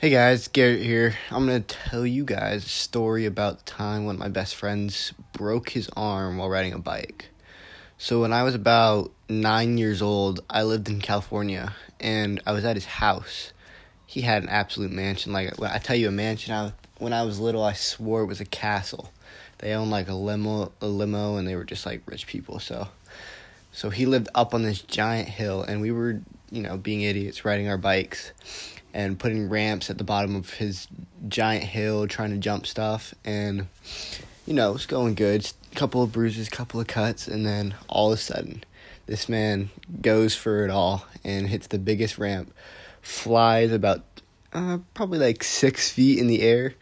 Hey guys, Garrett here. I'm gonna tell you guys a story about the time when my best friends broke his arm while riding a bike. So when I was about nine years old, I lived in California, and I was at his house. He had an absolute mansion. Like I tell you a mansion, I, when I was little, I swore it was a castle. They owned like a limo, a limo, and they were just like rich people. So, so he lived up on this giant hill, and we were, you know, being idiots riding our bikes and putting ramps at the bottom of his giant hill, trying to jump stuff, and you know, it's going good. A couple of bruises, couple of cuts, and then all of a sudden, this man goes for it all and hits the biggest ramp, flies about uh, probably like six feet in the air,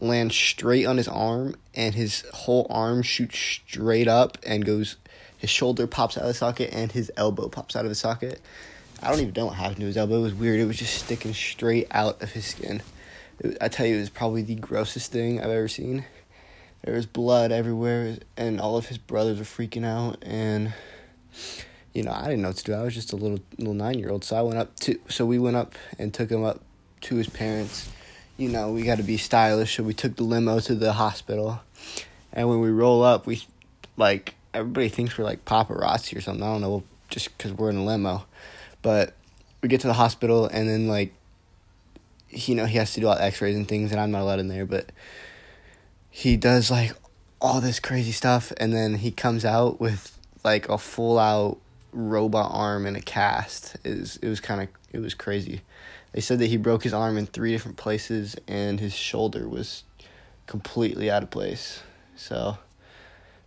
lands straight on his arm, and his whole arm shoots straight up and goes. His shoulder pops out of the socket, and his elbow pops out of the socket I don't even know what happened to his elbow. It was weird. It was just sticking straight out of his skin. I tell you, it was probably the grossest thing I've ever seen. There was blood everywhere, and all of his brothers were freaking out. And you know, I didn't know what to do. I was just a little little nine year old. So I went up to. So we went up and took him up to his parents. You know, we got to be stylish, so we took the limo to the hospital. And when we roll up, we like everybody thinks we're like paparazzi or something. I don't know, just because we're in a limo. But we get to the hospital and then like you know he has to do all x-rays and things and i'm not allowed in there but he does like all this crazy stuff and then he comes out with like a full out robot arm and a cast. It was, was kind of it was crazy. They said that he broke his arm in three different places and his shoulder was completely out of place. So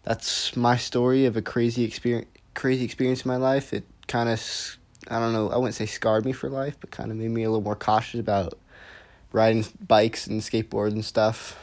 that's my story of a crazy experience crazy experience in my life. It kind of I don't know, I wouldn't say scarred me for life, but kind of made me a little more cautious about riding bikes and skateboards and stuff.